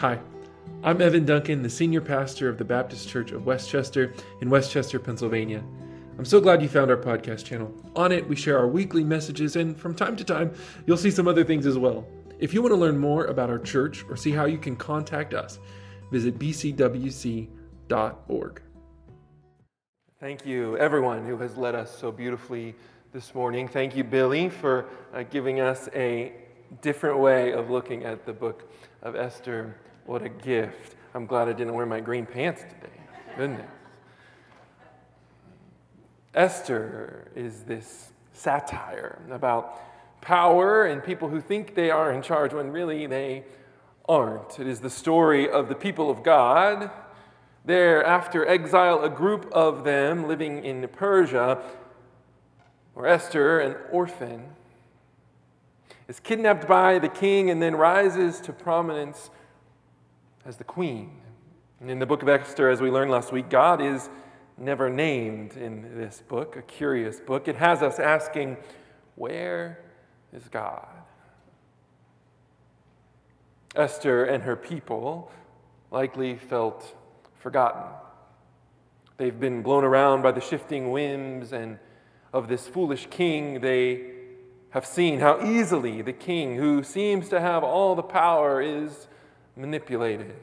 Hi, I'm Evan Duncan, the senior pastor of the Baptist Church of West Chester in West Chester, Pennsylvania. I'm so glad you found our podcast channel. On it, we share our weekly messages, and from time to time, you'll see some other things as well. If you want to learn more about our church or see how you can contact us, visit bcwc.org. Thank you, everyone who has led us so beautifully this morning. Thank you, Billy, for uh, giving us a different way of looking at the book of Esther. What a gift. I'm glad I didn't wear my green pants today. Goodness. Esther is this satire about power and people who think they are in charge when really they aren't. It is the story of the people of God. There, after exile, a group of them living in Persia, where Esther, an orphan, is kidnapped by the king and then rises to prominence as the queen. And in the book of Esther, as we learned last week, God is never named in this book, a curious book. It has us asking, where is God? Esther and her people likely felt forgotten. They've been blown around by the shifting whims and of this foolish king. They have seen how easily the king, who seems to have all the power, is manipulated.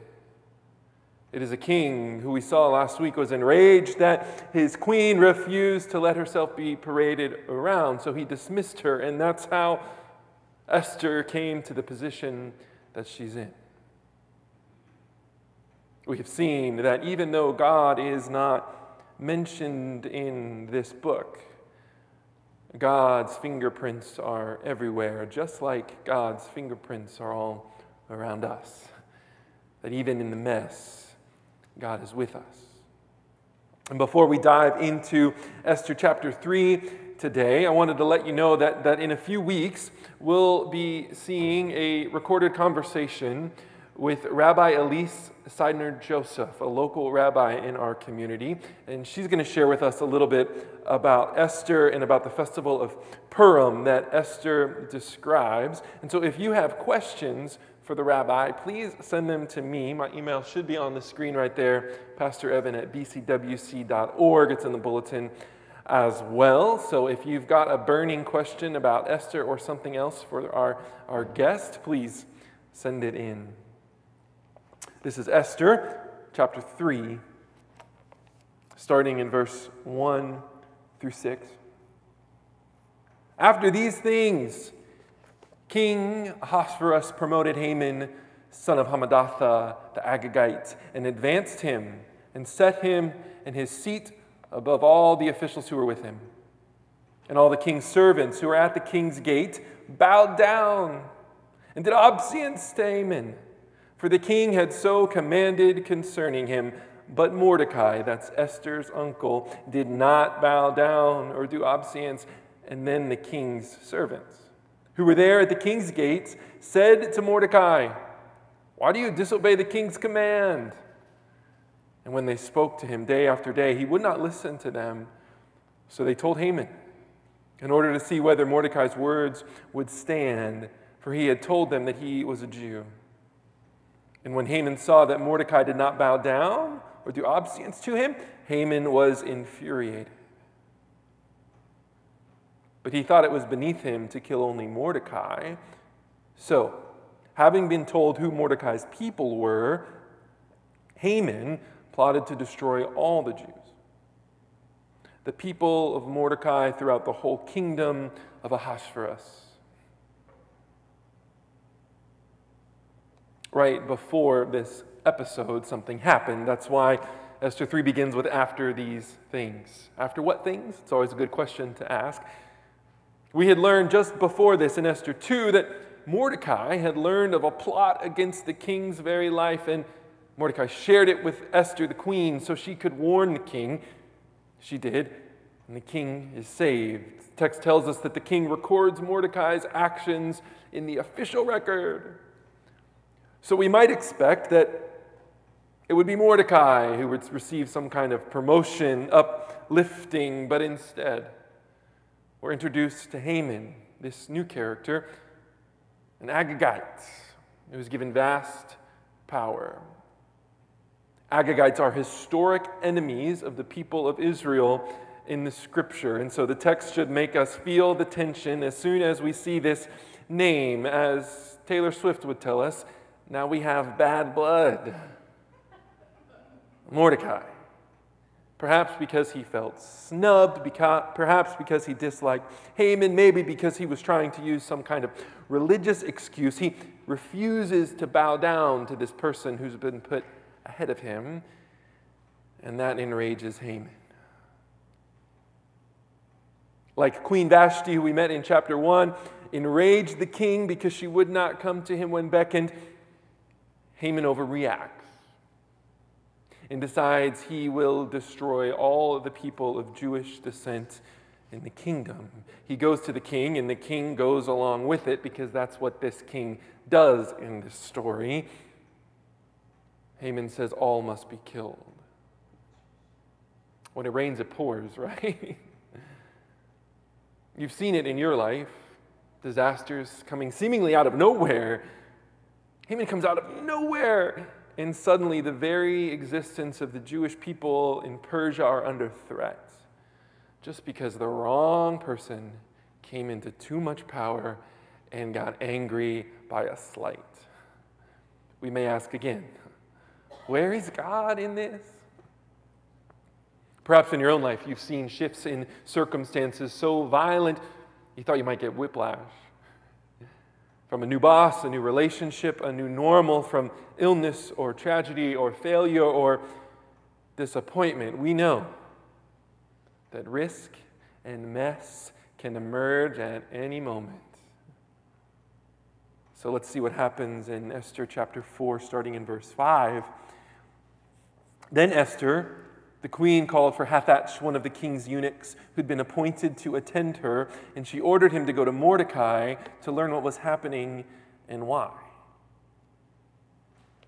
It is a king who we saw last week was enraged that his queen refused to let herself be paraded around, so he dismissed her, and that's how Esther came to the position that she's in. We have seen that even though God is not mentioned in this book, God's fingerprints are everywhere, just like God's fingerprints are all around us. That even in the mess, God is with us. And before we dive into Esther chapter 3 today, I wanted to let you know that, that in a few weeks, we'll be seeing a recorded conversation with Rabbi Elise Seidner Joseph, a local rabbi in our community. And she's going to share with us a little bit about Esther and about the festival of Purim that Esther describes. And so if you have questions for the rabbi, please send them to me. My email should be on the screen right there, Pastor Evan at bcwc.org. It's in the bulletin as well. So if you've got a burning question about Esther or something else for our, our guest, please send it in. This is Esther chapter 3, starting in verse 1 through 6. After these things, King Ahasuerus promoted Haman, son of Hamadatha the Agagite, and advanced him and set him in his seat above all the officials who were with him. And all the king's servants who were at the king's gate bowed down and did obeisance to Haman for the king had so commanded concerning him. But Mordecai, that's Esther's uncle, did not bow down or do obeisance. And then the king's servants, who were there at the king's gates, said to Mordecai, Why do you disobey the king's command? And when they spoke to him day after day, he would not listen to them. So they told Haman in order to see whether Mordecai's words would stand, for he had told them that he was a Jew. And when Haman saw that Mordecai did not bow down or do obeisance to him, Haman was infuriated. But he thought it was beneath him to kill only Mordecai. So, having been told who Mordecai's people were, Haman plotted to destroy all the Jews. The people of Mordecai throughout the whole kingdom of Ahasuerus. right before this episode, something happened. That's why Esther 3 begins with after these things. After what things? It's always a good question to ask. We had learned just before this in Esther 2 that Mordecai had learned of a plot against the king's very life, and Mordecai shared it with Esther, the queen, so she could warn the king. She did, and the king is saved. The text tells us that the king records Mordecai's actions in the official record. So we might expect that it would be Mordecai who would receive some kind of promotion, uplifting, but instead we're introduced to Haman, this new character, an Agagite who was given vast power. Agagites are historic enemies of the people of Israel in the scripture. And so the text should make us feel the tension as soon as we see this name. As Taylor Swift would tell us, now we have bad blood. Mordecai. Perhaps because he felt snubbed, perhaps because he disliked Haman, maybe because he was trying to use some kind of religious excuse. He refuses to bow down to this person who's been put ahead of him, and that enrages Haman. Like Queen Vashti, who we met in chapter 1, enraged the king because she would not come to him when beckoned, Haman overreacts and decides he will destroy all the people of Jewish descent in the kingdom. He goes to the king, and the king goes along with it because that's what this king does in this story. Haman says, All must be killed. When it rains, it pours, right? You've seen it in your life disasters coming seemingly out of nowhere. Haman comes out of nowhere and suddenly the very existence of the Jewish people in Persia are under threat just because the wrong person came into too much power and got angry by a slight. We may ask again, where is God in this? Perhaps in your own life, you've seen shifts in circumstances so violent you thought you might get whiplash from a new boss, a new relationship, a new normal, from illness or tragedy or failure or disappointment, we know that risk and mess can emerge at any moment. So let's see what happens in Esther chapter 4, starting in verse 5. Then Esther the queen called for Hathach, one of the king's eunuchs, who'd been appointed to attend her, and she ordered him to go to Mordecai to learn what was happening and why.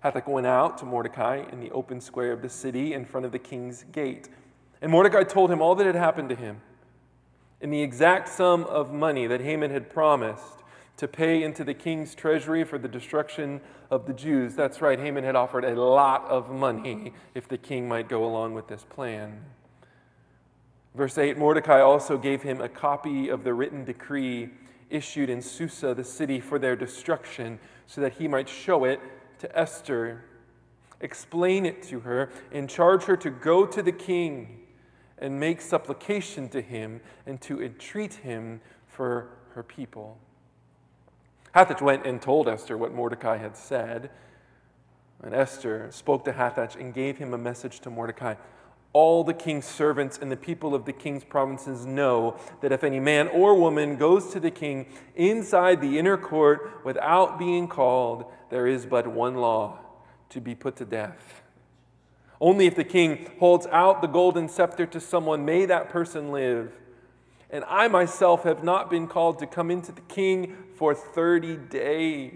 Hathach went out to Mordecai in the open square of the city in front of the king's gate. And Mordecai told him all that had happened to him and the exact sum of money that Haman had promised to pay into the king's treasury for the destruction of the Jews. That's right, Haman had offered a lot of money if the king might go along with this plan. Verse 8 Mordecai also gave him a copy of the written decree issued in Susa, the city, for their destruction, so that he might show it to Esther, explain it to her, and charge her to go to the king and make supplication to him and to entreat him for her people. Hathach went and told Esther what Mordecai had said. And Esther spoke to Hathach and gave him a message to Mordecai. All the king's servants and the people of the king's provinces know that if any man or woman goes to the king inside the inner court without being called, there is but one law to be put to death. Only if the king holds out the golden scepter to someone may that person live and I myself have not been called to come into the king for 30 days.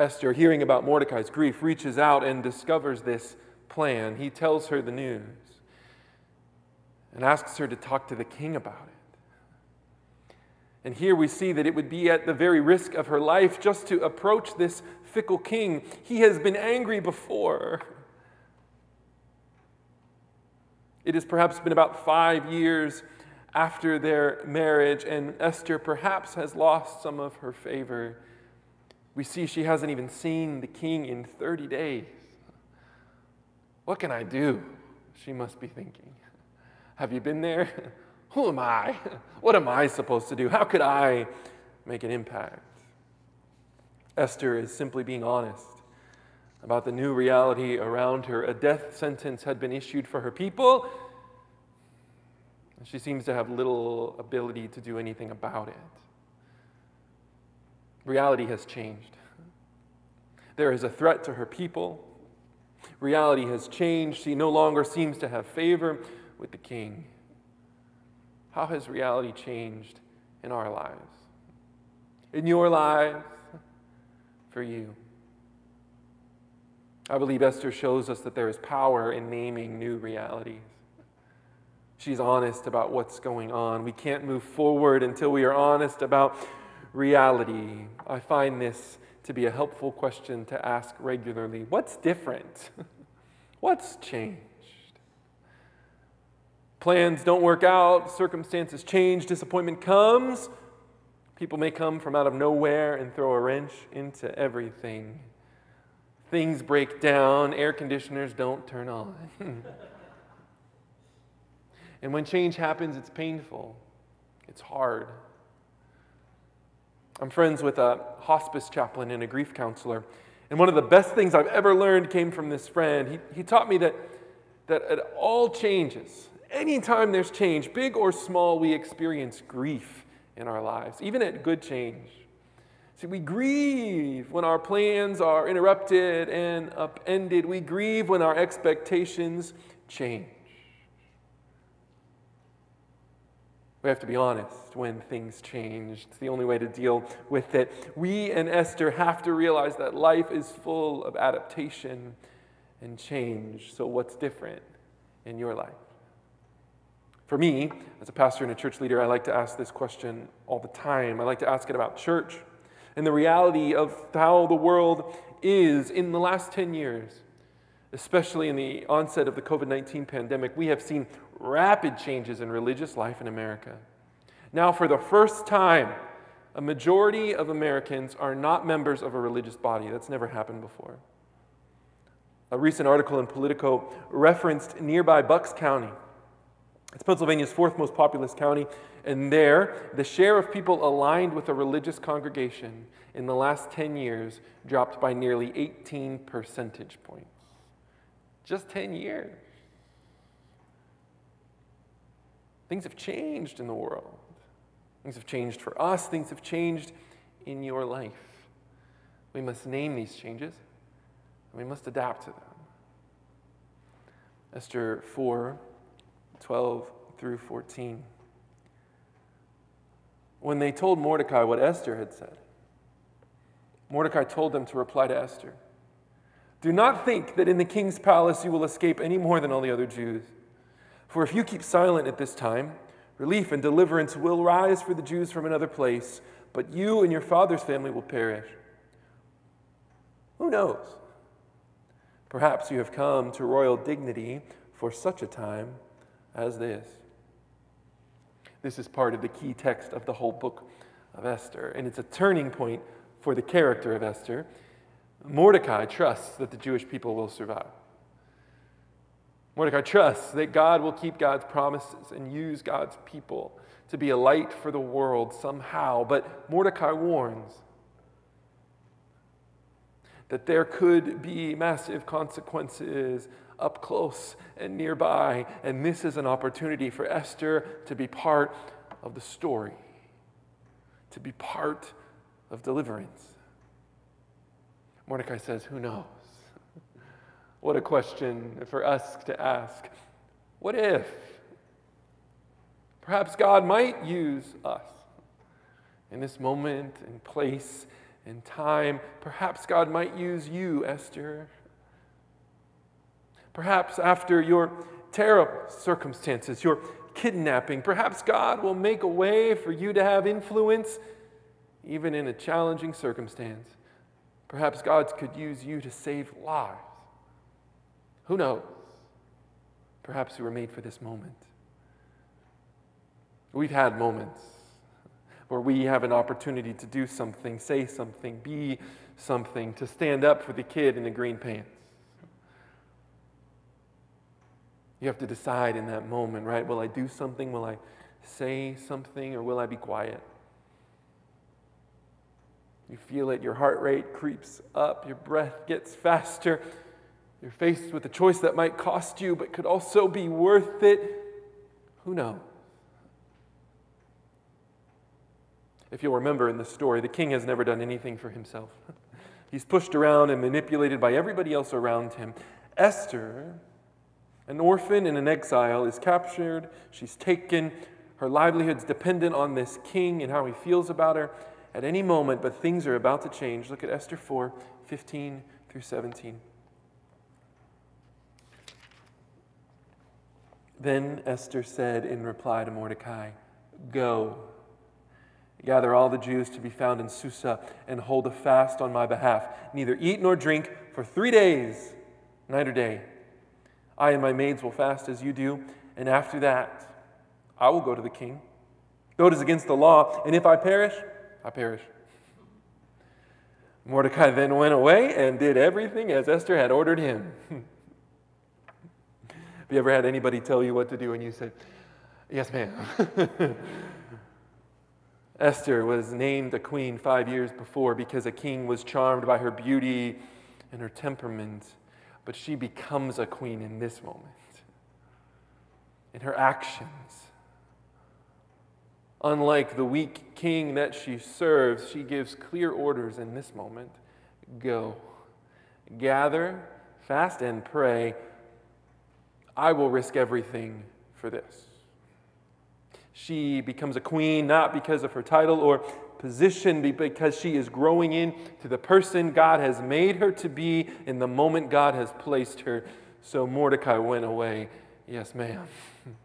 Esther, hearing about Mordecai's grief, reaches out and discovers this plan. He tells her the news and asks her to talk to the king about it. And here we see that it would be at the very risk of her life just to approach this fickle king. He has been angry before. It has perhaps been about five years after their marriage, and Esther perhaps has lost some of her favor. We see she hasn't even seen the king in 30 days. What can I do? She must be thinking. Have you been there? Who am I? What am I supposed to do? How could I make an impact? Esther is simply being honest about the new reality around her. A death sentence had been issued for her people. She seems to have little ability to do anything about it. Reality has changed. There is a threat to her people. Reality has changed. She no longer seems to have favor with the king. How has reality changed in our lives? In your lives? For you? I believe Esther shows us that there is power in naming new realities. She's honest about what's going on. We can't move forward until we are honest about reality, I find this to be a helpful question to ask regularly. What's different? What's changed? Plans don't work out, circumstances change, disappointment comes. People may come from out of nowhere and throw a wrench into everything. Things break down, air conditioners don't turn on. and when change happens, it's painful, it's hard. I'm friends with a hospice chaplain and a grief counselor. And one of the best things I've ever learned came from this friend. He, he taught me that, that at all changes, anytime there's change, big or small, we experience grief in our lives, even at good change. See, we grieve when our plans are interrupted and upended. We grieve when our expectations change. We have to be honest when things change. It's the only way to deal with it. We and Esther have to realize that life is full of adaptation and change. So, what's different in your life? For me, as a pastor and a church leader, I like to ask this question all the time. I like to ask it about church and the reality of how the world is in the last 10 years, especially in the onset of the COVID 19 pandemic. We have seen rapid changes in religious life in America. Now, for the first time, a majority of Americans are not members of a religious body. That's never happened before. A recent article in Politico referenced nearby Bucks County. It's Pennsylvania's fourth most populous county, and there, the share of people aligned with a religious congregation in the last 10 years dropped by nearly 18 percentage points. Just 10 years. Things have changed in the world. Things have changed for us, things have changed in your life. We must name these changes, and we must adapt to them. Esther 4 12 through 14. When they told Mordecai what Esther had said, Mordecai told them to reply to Esther Do not think that in the king's palace you will escape any more than all the other Jews. For if you keep silent at this time, relief and deliverance will rise for the Jews from another place, but you and your father's family will perish. Who knows? Perhaps you have come to royal dignity for such a time as this. This is part of the key text of the whole book of Esther, and it's a turning point for the character of Esther. Mordecai trusts that the Jewish people will survive. Mordecai trusts that God will keep God's promises and use God's people to be a light for the world somehow. But Mordecai warns that there could be massive consequences up close and nearby. And this is an opportunity for Esther to be part of the story, to be part of deliverance. Mordecai says, Who knows? What a question for us to ask. What if? Perhaps God might use us in this moment and place and time. Perhaps God might use you, Esther. Perhaps after your terrible circumstances, your kidnapping, perhaps God will make a way for you to have influence even in a challenging circumstance. Perhaps God could use you to save lives. Who knows? Perhaps we were made for this moment. We've had moments where we have an opportunity to do something, say something, be something, to stand up for the kid in the green pants. You have to decide in that moment, right? Will I do something? Will I say something? Or will I be quiet? You feel it, your heart rate creeps up, your breath gets faster. You're faced with a choice that might cost you, but could also be worth it. Who knows? If you'll remember in the story, the king has never done anything for himself. He's pushed around and manipulated by everybody else around him. Esther, an orphan and an exile, is captured. She's taken. Her livelihood's dependent on this king and how he feels about her at any moment, but things are about to change. Look at Esther 4 15 through 17. Then Esther said in reply to Mordecai, Go, Gather all the Jews to be found in Susa and hold a fast on my behalf. Neither eat nor drink for three days, night or day. I and my maids will fast as you do, and after that, I will go to the king. Though it is against the law, and if I perish, I perish. Mordecai then went away and did everything as Esther had ordered him. Have you ever had anybody tell you what to do and you said, Yes, ma'am? Esther was named a queen five years before because a king was charmed by her beauty and her temperament, but she becomes a queen in this moment. In her actions, unlike the weak king that she serves, she gives clear orders in this moment go, gather, fast, and pray. I will risk everything for this. She becomes a queen not because of her title or position, but because she is growing into the person God has made her to be in the moment God has placed her. So Mordecai went away. Yes, ma'am.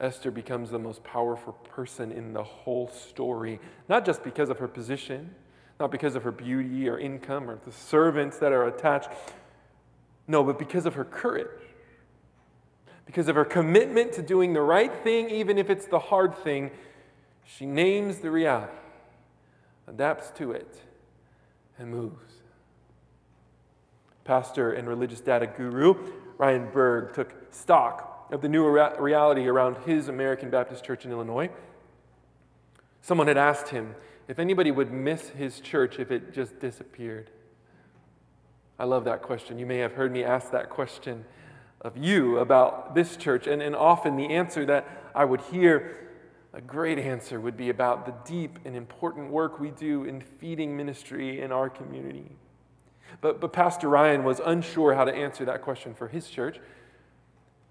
Esther becomes the most powerful person in the whole story, not just because of her position, not because of her beauty or income or the servants that are attached. No, but because of her courage because of her commitment to doing the right thing, even if it's the hard thing, she names the reality, adapts to it, and moves. Pastor and religious data guru Ryan Burge took stock of the new reality around his American Baptist Church in Illinois. Someone had asked him if anybody would miss his church if it just disappeared. I love that question. You may have heard me ask that question of you about this church. And, and often the answer that I would hear, a great answer, would be about the deep and important work we do in feeding ministry in our community. But, but Pastor Ryan was unsure how to answer that question for his church.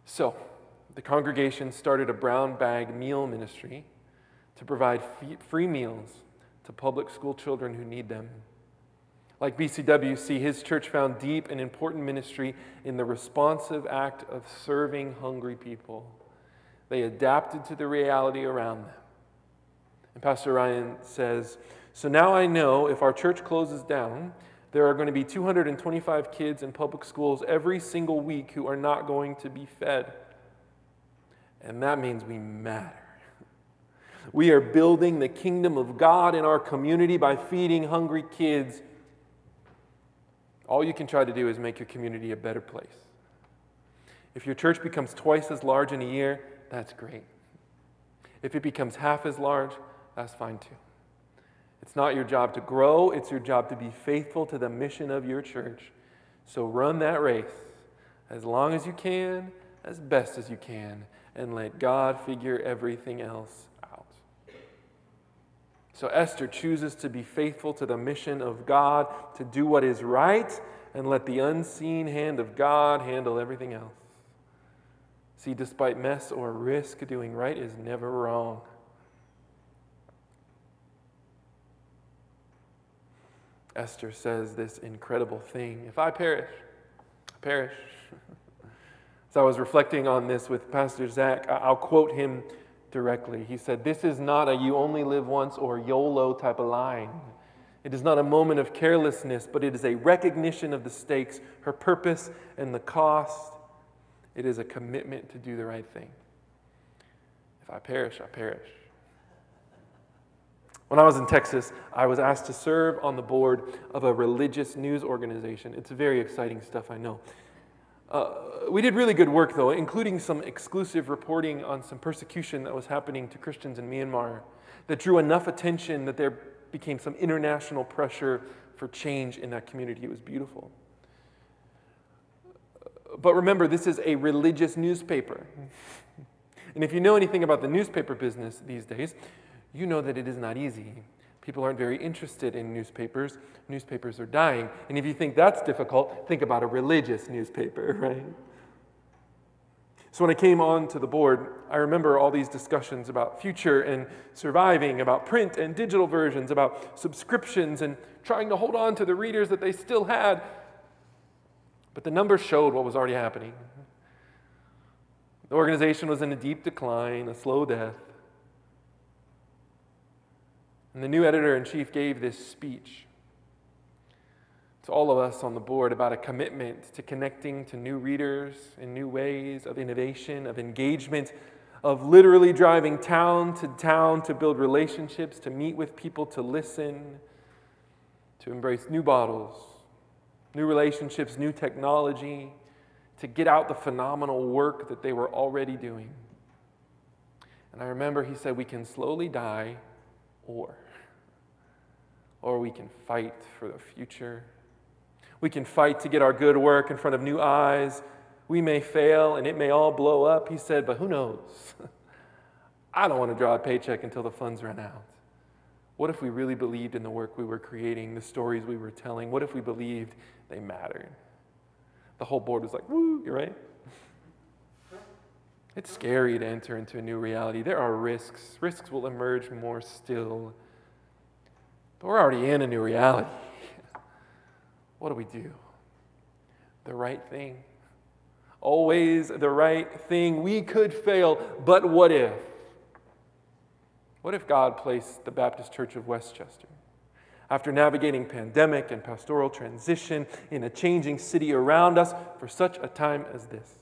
So the congregation started a brown bag meal ministry to provide free meals to public school children who need them. Like BCWC, his church found deep and important ministry in the responsive act of serving hungry people. They adapted to the reality around them. And Pastor Ryan says, So now I know if our church closes down, there are going to be 225 kids in public schools every single week who are not going to be fed. And that means we matter. We are building the kingdom of God in our community by feeding hungry kids all you can try to do is make your community a better place. If your church becomes twice as large in a year, that's great. If it becomes half as large, that's fine too. It's not your job to grow, it's your job to be faithful to the mission of your church. So run that race as long as you can, as best as you can, and let God figure everything else so Esther chooses to be faithful to the mission of God, to do what is right, and let the unseen hand of God handle everything else. See, despite mess or risk, doing right is never wrong. Esther says this incredible thing If I perish, I perish. As I was reflecting on this with Pastor Zach, I'll quote him directly. He said, This is not a you only live once or YOLO type of line. It is not a moment of carelessness, but it is a recognition of the stakes, her purpose, and the cost. It is a commitment to do the right thing. If I perish, I perish. When I was in Texas, I was asked to serve on the board of a religious news organization. It's very exciting stuff, I know. Uh, we did really good work, though, including some exclusive reporting on some persecution that was happening to Christians in Myanmar that drew enough attention that there became some international pressure for change in that community. It was beautiful. But remember, this is a religious newspaper. And if you know anything about the newspaper business these days, you know that it is not easy. People aren't very interested in newspapers. Newspapers are dying. And if you think that's difficult, think about a religious newspaper, right? So when I came on to the board, I remember all these discussions about future and surviving, about print and digital versions, about subscriptions and trying to hold on to the readers that they still had. But the numbers showed what was already happening. The organization was in a deep decline, a slow death. And the new editor in chief gave this speech to all of us on the board about a commitment to connecting to new readers in new ways of innovation, of engagement, of literally driving town to town to build relationships, to meet with people, to listen, to embrace new bottles, new relationships, new technology, to get out the phenomenal work that they were already doing. And I remember he said, We can slowly die, or, or we can fight for the future. We can fight to get our good work in front of new eyes. We may fail and it may all blow up, he said, but who knows? I don't want to draw a paycheck until the funds run out. What if we really believed in the work we were creating, the stories we were telling? What if we believed they mattered? The whole board was like, woo, you're right. It's scary to enter into a new reality. There are risks. Risks will emerge more still. But we're already in a new reality. What do we do? The right thing. Always the right thing. We could fail, but what if? What if God placed the Baptist Church of West Chester? After navigating pandemic and pastoral transition in a changing city around us for such a time as this,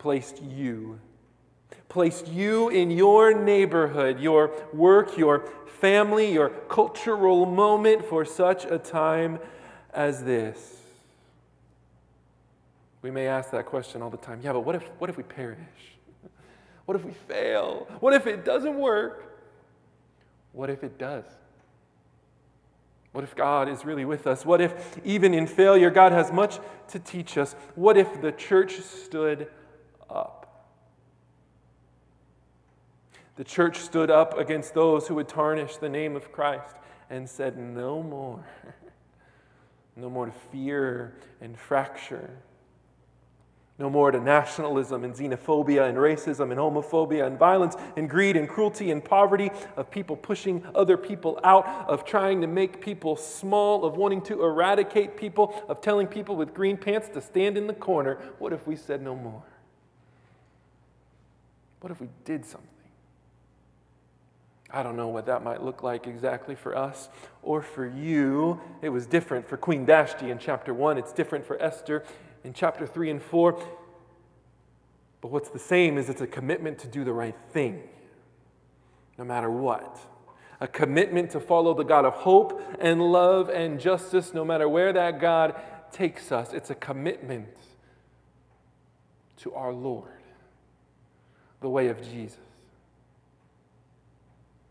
placed you, placed you in your neighborhood, your work, your family, your cultural moment for such a time as this. We may ask that question all the time. Yeah, but what if, what if we perish? What if we fail? What if it doesn't work? What if it does? What if God is really with us? What if, even in failure, God has much to teach us? What if the church stood up? The church stood up against those who would tarnish the name of Christ and said, No more. No more to fear and fracture. No more to nationalism and xenophobia and racism and homophobia and violence and greed and cruelty and poverty, of people pushing other people out, of trying to make people small, of wanting to eradicate people, of telling people with green pants to stand in the corner. What if we said no more? What if we did something? I don't know what that might look like exactly for us or for you. It was different for Queen Vashti in chapter 1, it's different for Esther in chapter 3 and 4. But what's the same is it's a commitment to do the right thing, no matter what. A commitment to follow the God of hope and love and justice, no matter where that God takes us. It's a commitment to our Lord, the way of Jesus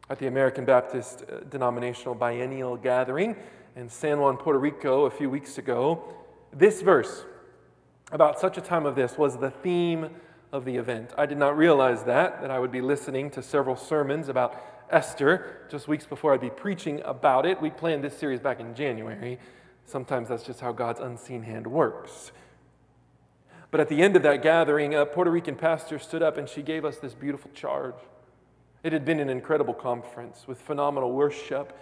at the American Baptist uh, Denominational Biennial Gathering in San Juan, Puerto Rico, a few weeks ago, this verse about such a time of this was the theme of the event. I did not realize that, that I would be listening to several sermons about Esther just weeks before I'd be preaching about it. We planned this series back in January. Sometimes that's just how God's unseen hand works. But at the end of that gathering, a Puerto Rican pastor stood up and she gave us this beautiful charge. It had been an incredible conference with phenomenal worship.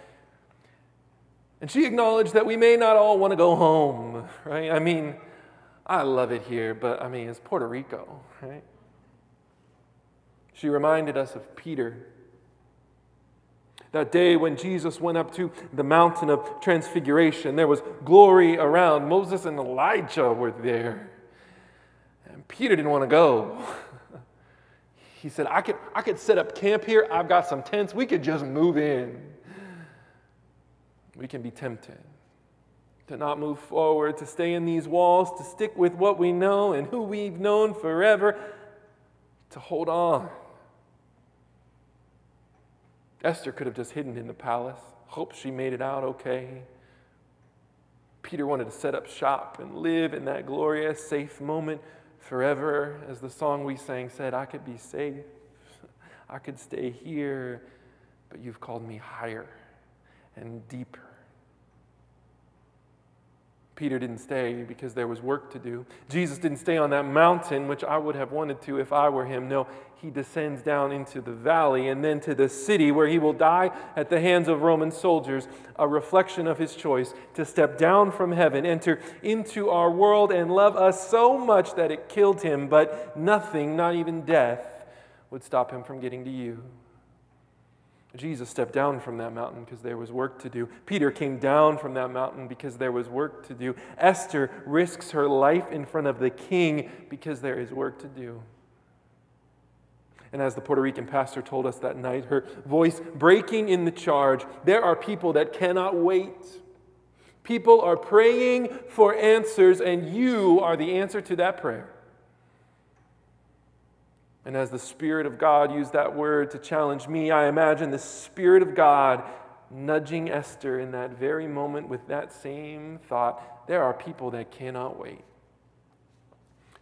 And she acknowledged that we may not all want to go home, right? I mean, I love it here, but I mean, it's Puerto Rico, right? She reminded us of Peter. That day when Jesus went up to the mountain of transfiguration, there was glory around. Moses and Elijah were there. Peter didn't want to go. He said, I could, I could set up camp here. I've got some tents. We could just move in. We can be tempted to not move forward, to stay in these walls, to stick with what we know and who we've known forever, to hold on. Esther could have just hidden in the palace, hope she made it out okay. Peter wanted to set up shop and live in that glorious, safe moment forever. As the song we sang said, I could be safe, I could stay here, but you've called me higher and deeper. Peter didn't stay because there was work to do. Jesus didn't stay on that mountain, which I would have wanted to if I were him. No, he descends down into the valley and then to the city where he will die at the hands of Roman soldiers, a reflection of his choice to step down from heaven, enter into our world, and love us so much that it killed him, but nothing, not even death, would stop him from getting to you. Jesus stepped down from that mountain because there was work to do. Peter came down from that mountain because there was work to do. Esther risks her life in front of the king because there is work to do. And as the Puerto Rican pastor told us that night, her voice breaking in the charge, there are people that cannot wait. People are praying for answers, and you are the answer to that prayer. And as the Spirit of God used that word to challenge me, I imagine the Spirit of God nudging Esther in that very moment with that same thought. There are people that cannot wait.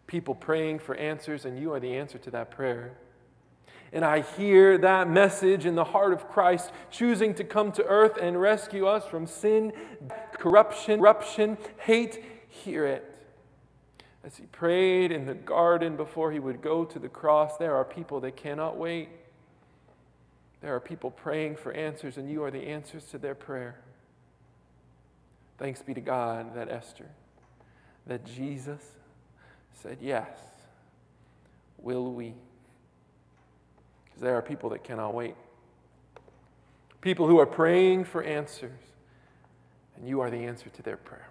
People praying for answers, and you are the answer to that prayer. And I hear that message in the heart of Christ, choosing to come to earth and rescue us from sin, corruption, corruption, hate. Hear it. As he prayed in the garden before he would go to the cross, there are people that cannot wait. There are people praying for answers, and you are the answers to their prayer. Thanks be to God that Esther, that Jesus said, Yes, will we? Because there are people that cannot wait. People who are praying for answers, and you are the answer to their prayer.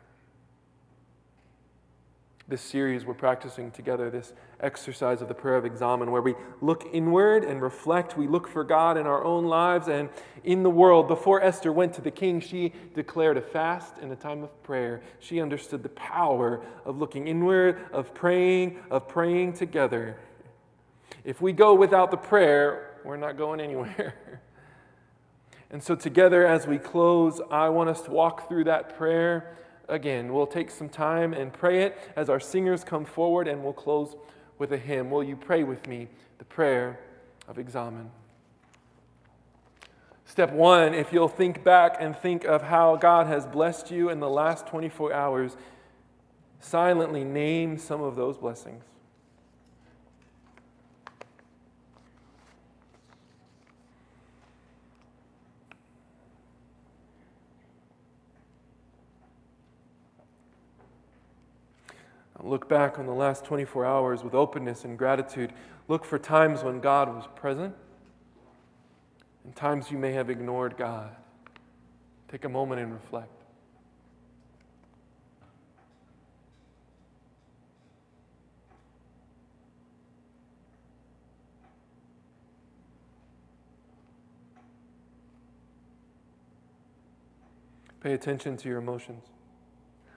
This series, we're practicing together this exercise of the prayer of examen, where we look inward and reflect. We look for God in our own lives and in the world. Before Esther went to the king, she declared a fast and a time of prayer. She understood the power of looking inward, of praying, of praying together. If we go without the prayer, we're not going anywhere. and so, together as we close, I want us to walk through that prayer again. We'll take some time and pray it as our singers come forward, and we'll close with a hymn. Will you pray with me the prayer of examen? Step one, if you'll think back and think of how God has blessed you in the last 24 hours, silently name some of those blessings. Look back on the last 24 hours with openness and gratitude. Look for times when God was present and times you may have ignored God. Take a moment and reflect. Pay attention to your emotions.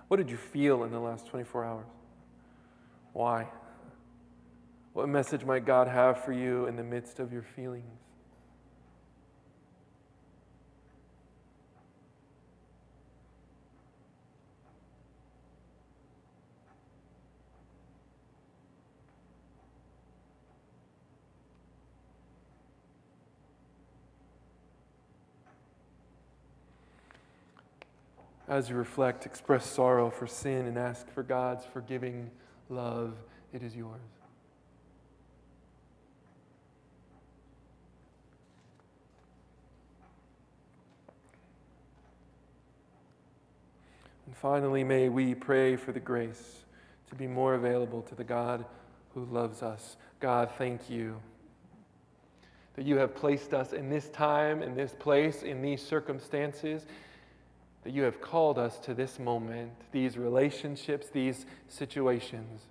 What did you feel in the last 24 hours? Why? What message might God have for you in the midst of your feelings? As you reflect, express sorrow for sin and ask for God's forgiving love, it is yours. And finally, may we pray for the grace to be more available to the God who loves us. God, thank you that you have placed us in this time, in this place, in these circumstances that you have called us to this moment, these relationships, these situations.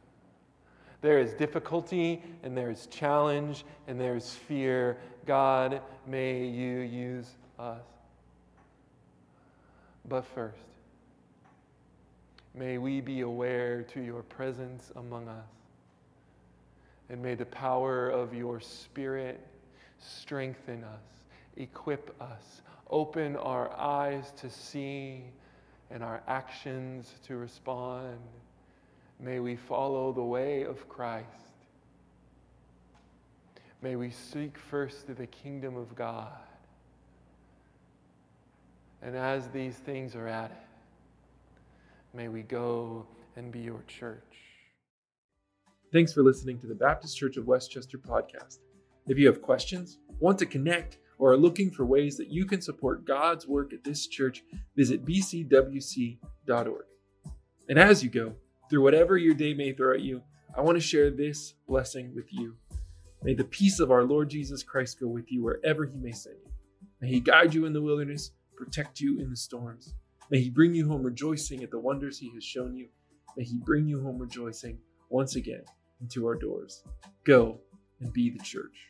There is difficulty and there is challenge and there is fear. God, may you use us. But first, may we be aware to your presence among us. And may the power of your Spirit strengthen us, equip us, Open our eyes to see and our actions to respond. May we follow the way of Christ. May we seek first the kingdom of God. And as these things are added, may we go and be your church. Thanks for listening to the Baptist Church of West Chester podcast. If you have questions, want to connect, or are looking for ways that you can support God's work at this church, visit bcwc.org. And as you go, through whatever your day may throw at you, I want to share this blessing with you. May the peace of our Lord Jesus Christ go with you wherever he may send you. May He guide you in the wilderness, protect you in the storms. May He bring you home rejoicing at the wonders He has shown you. May He bring you home rejoicing once again into our doors. Go and be the church.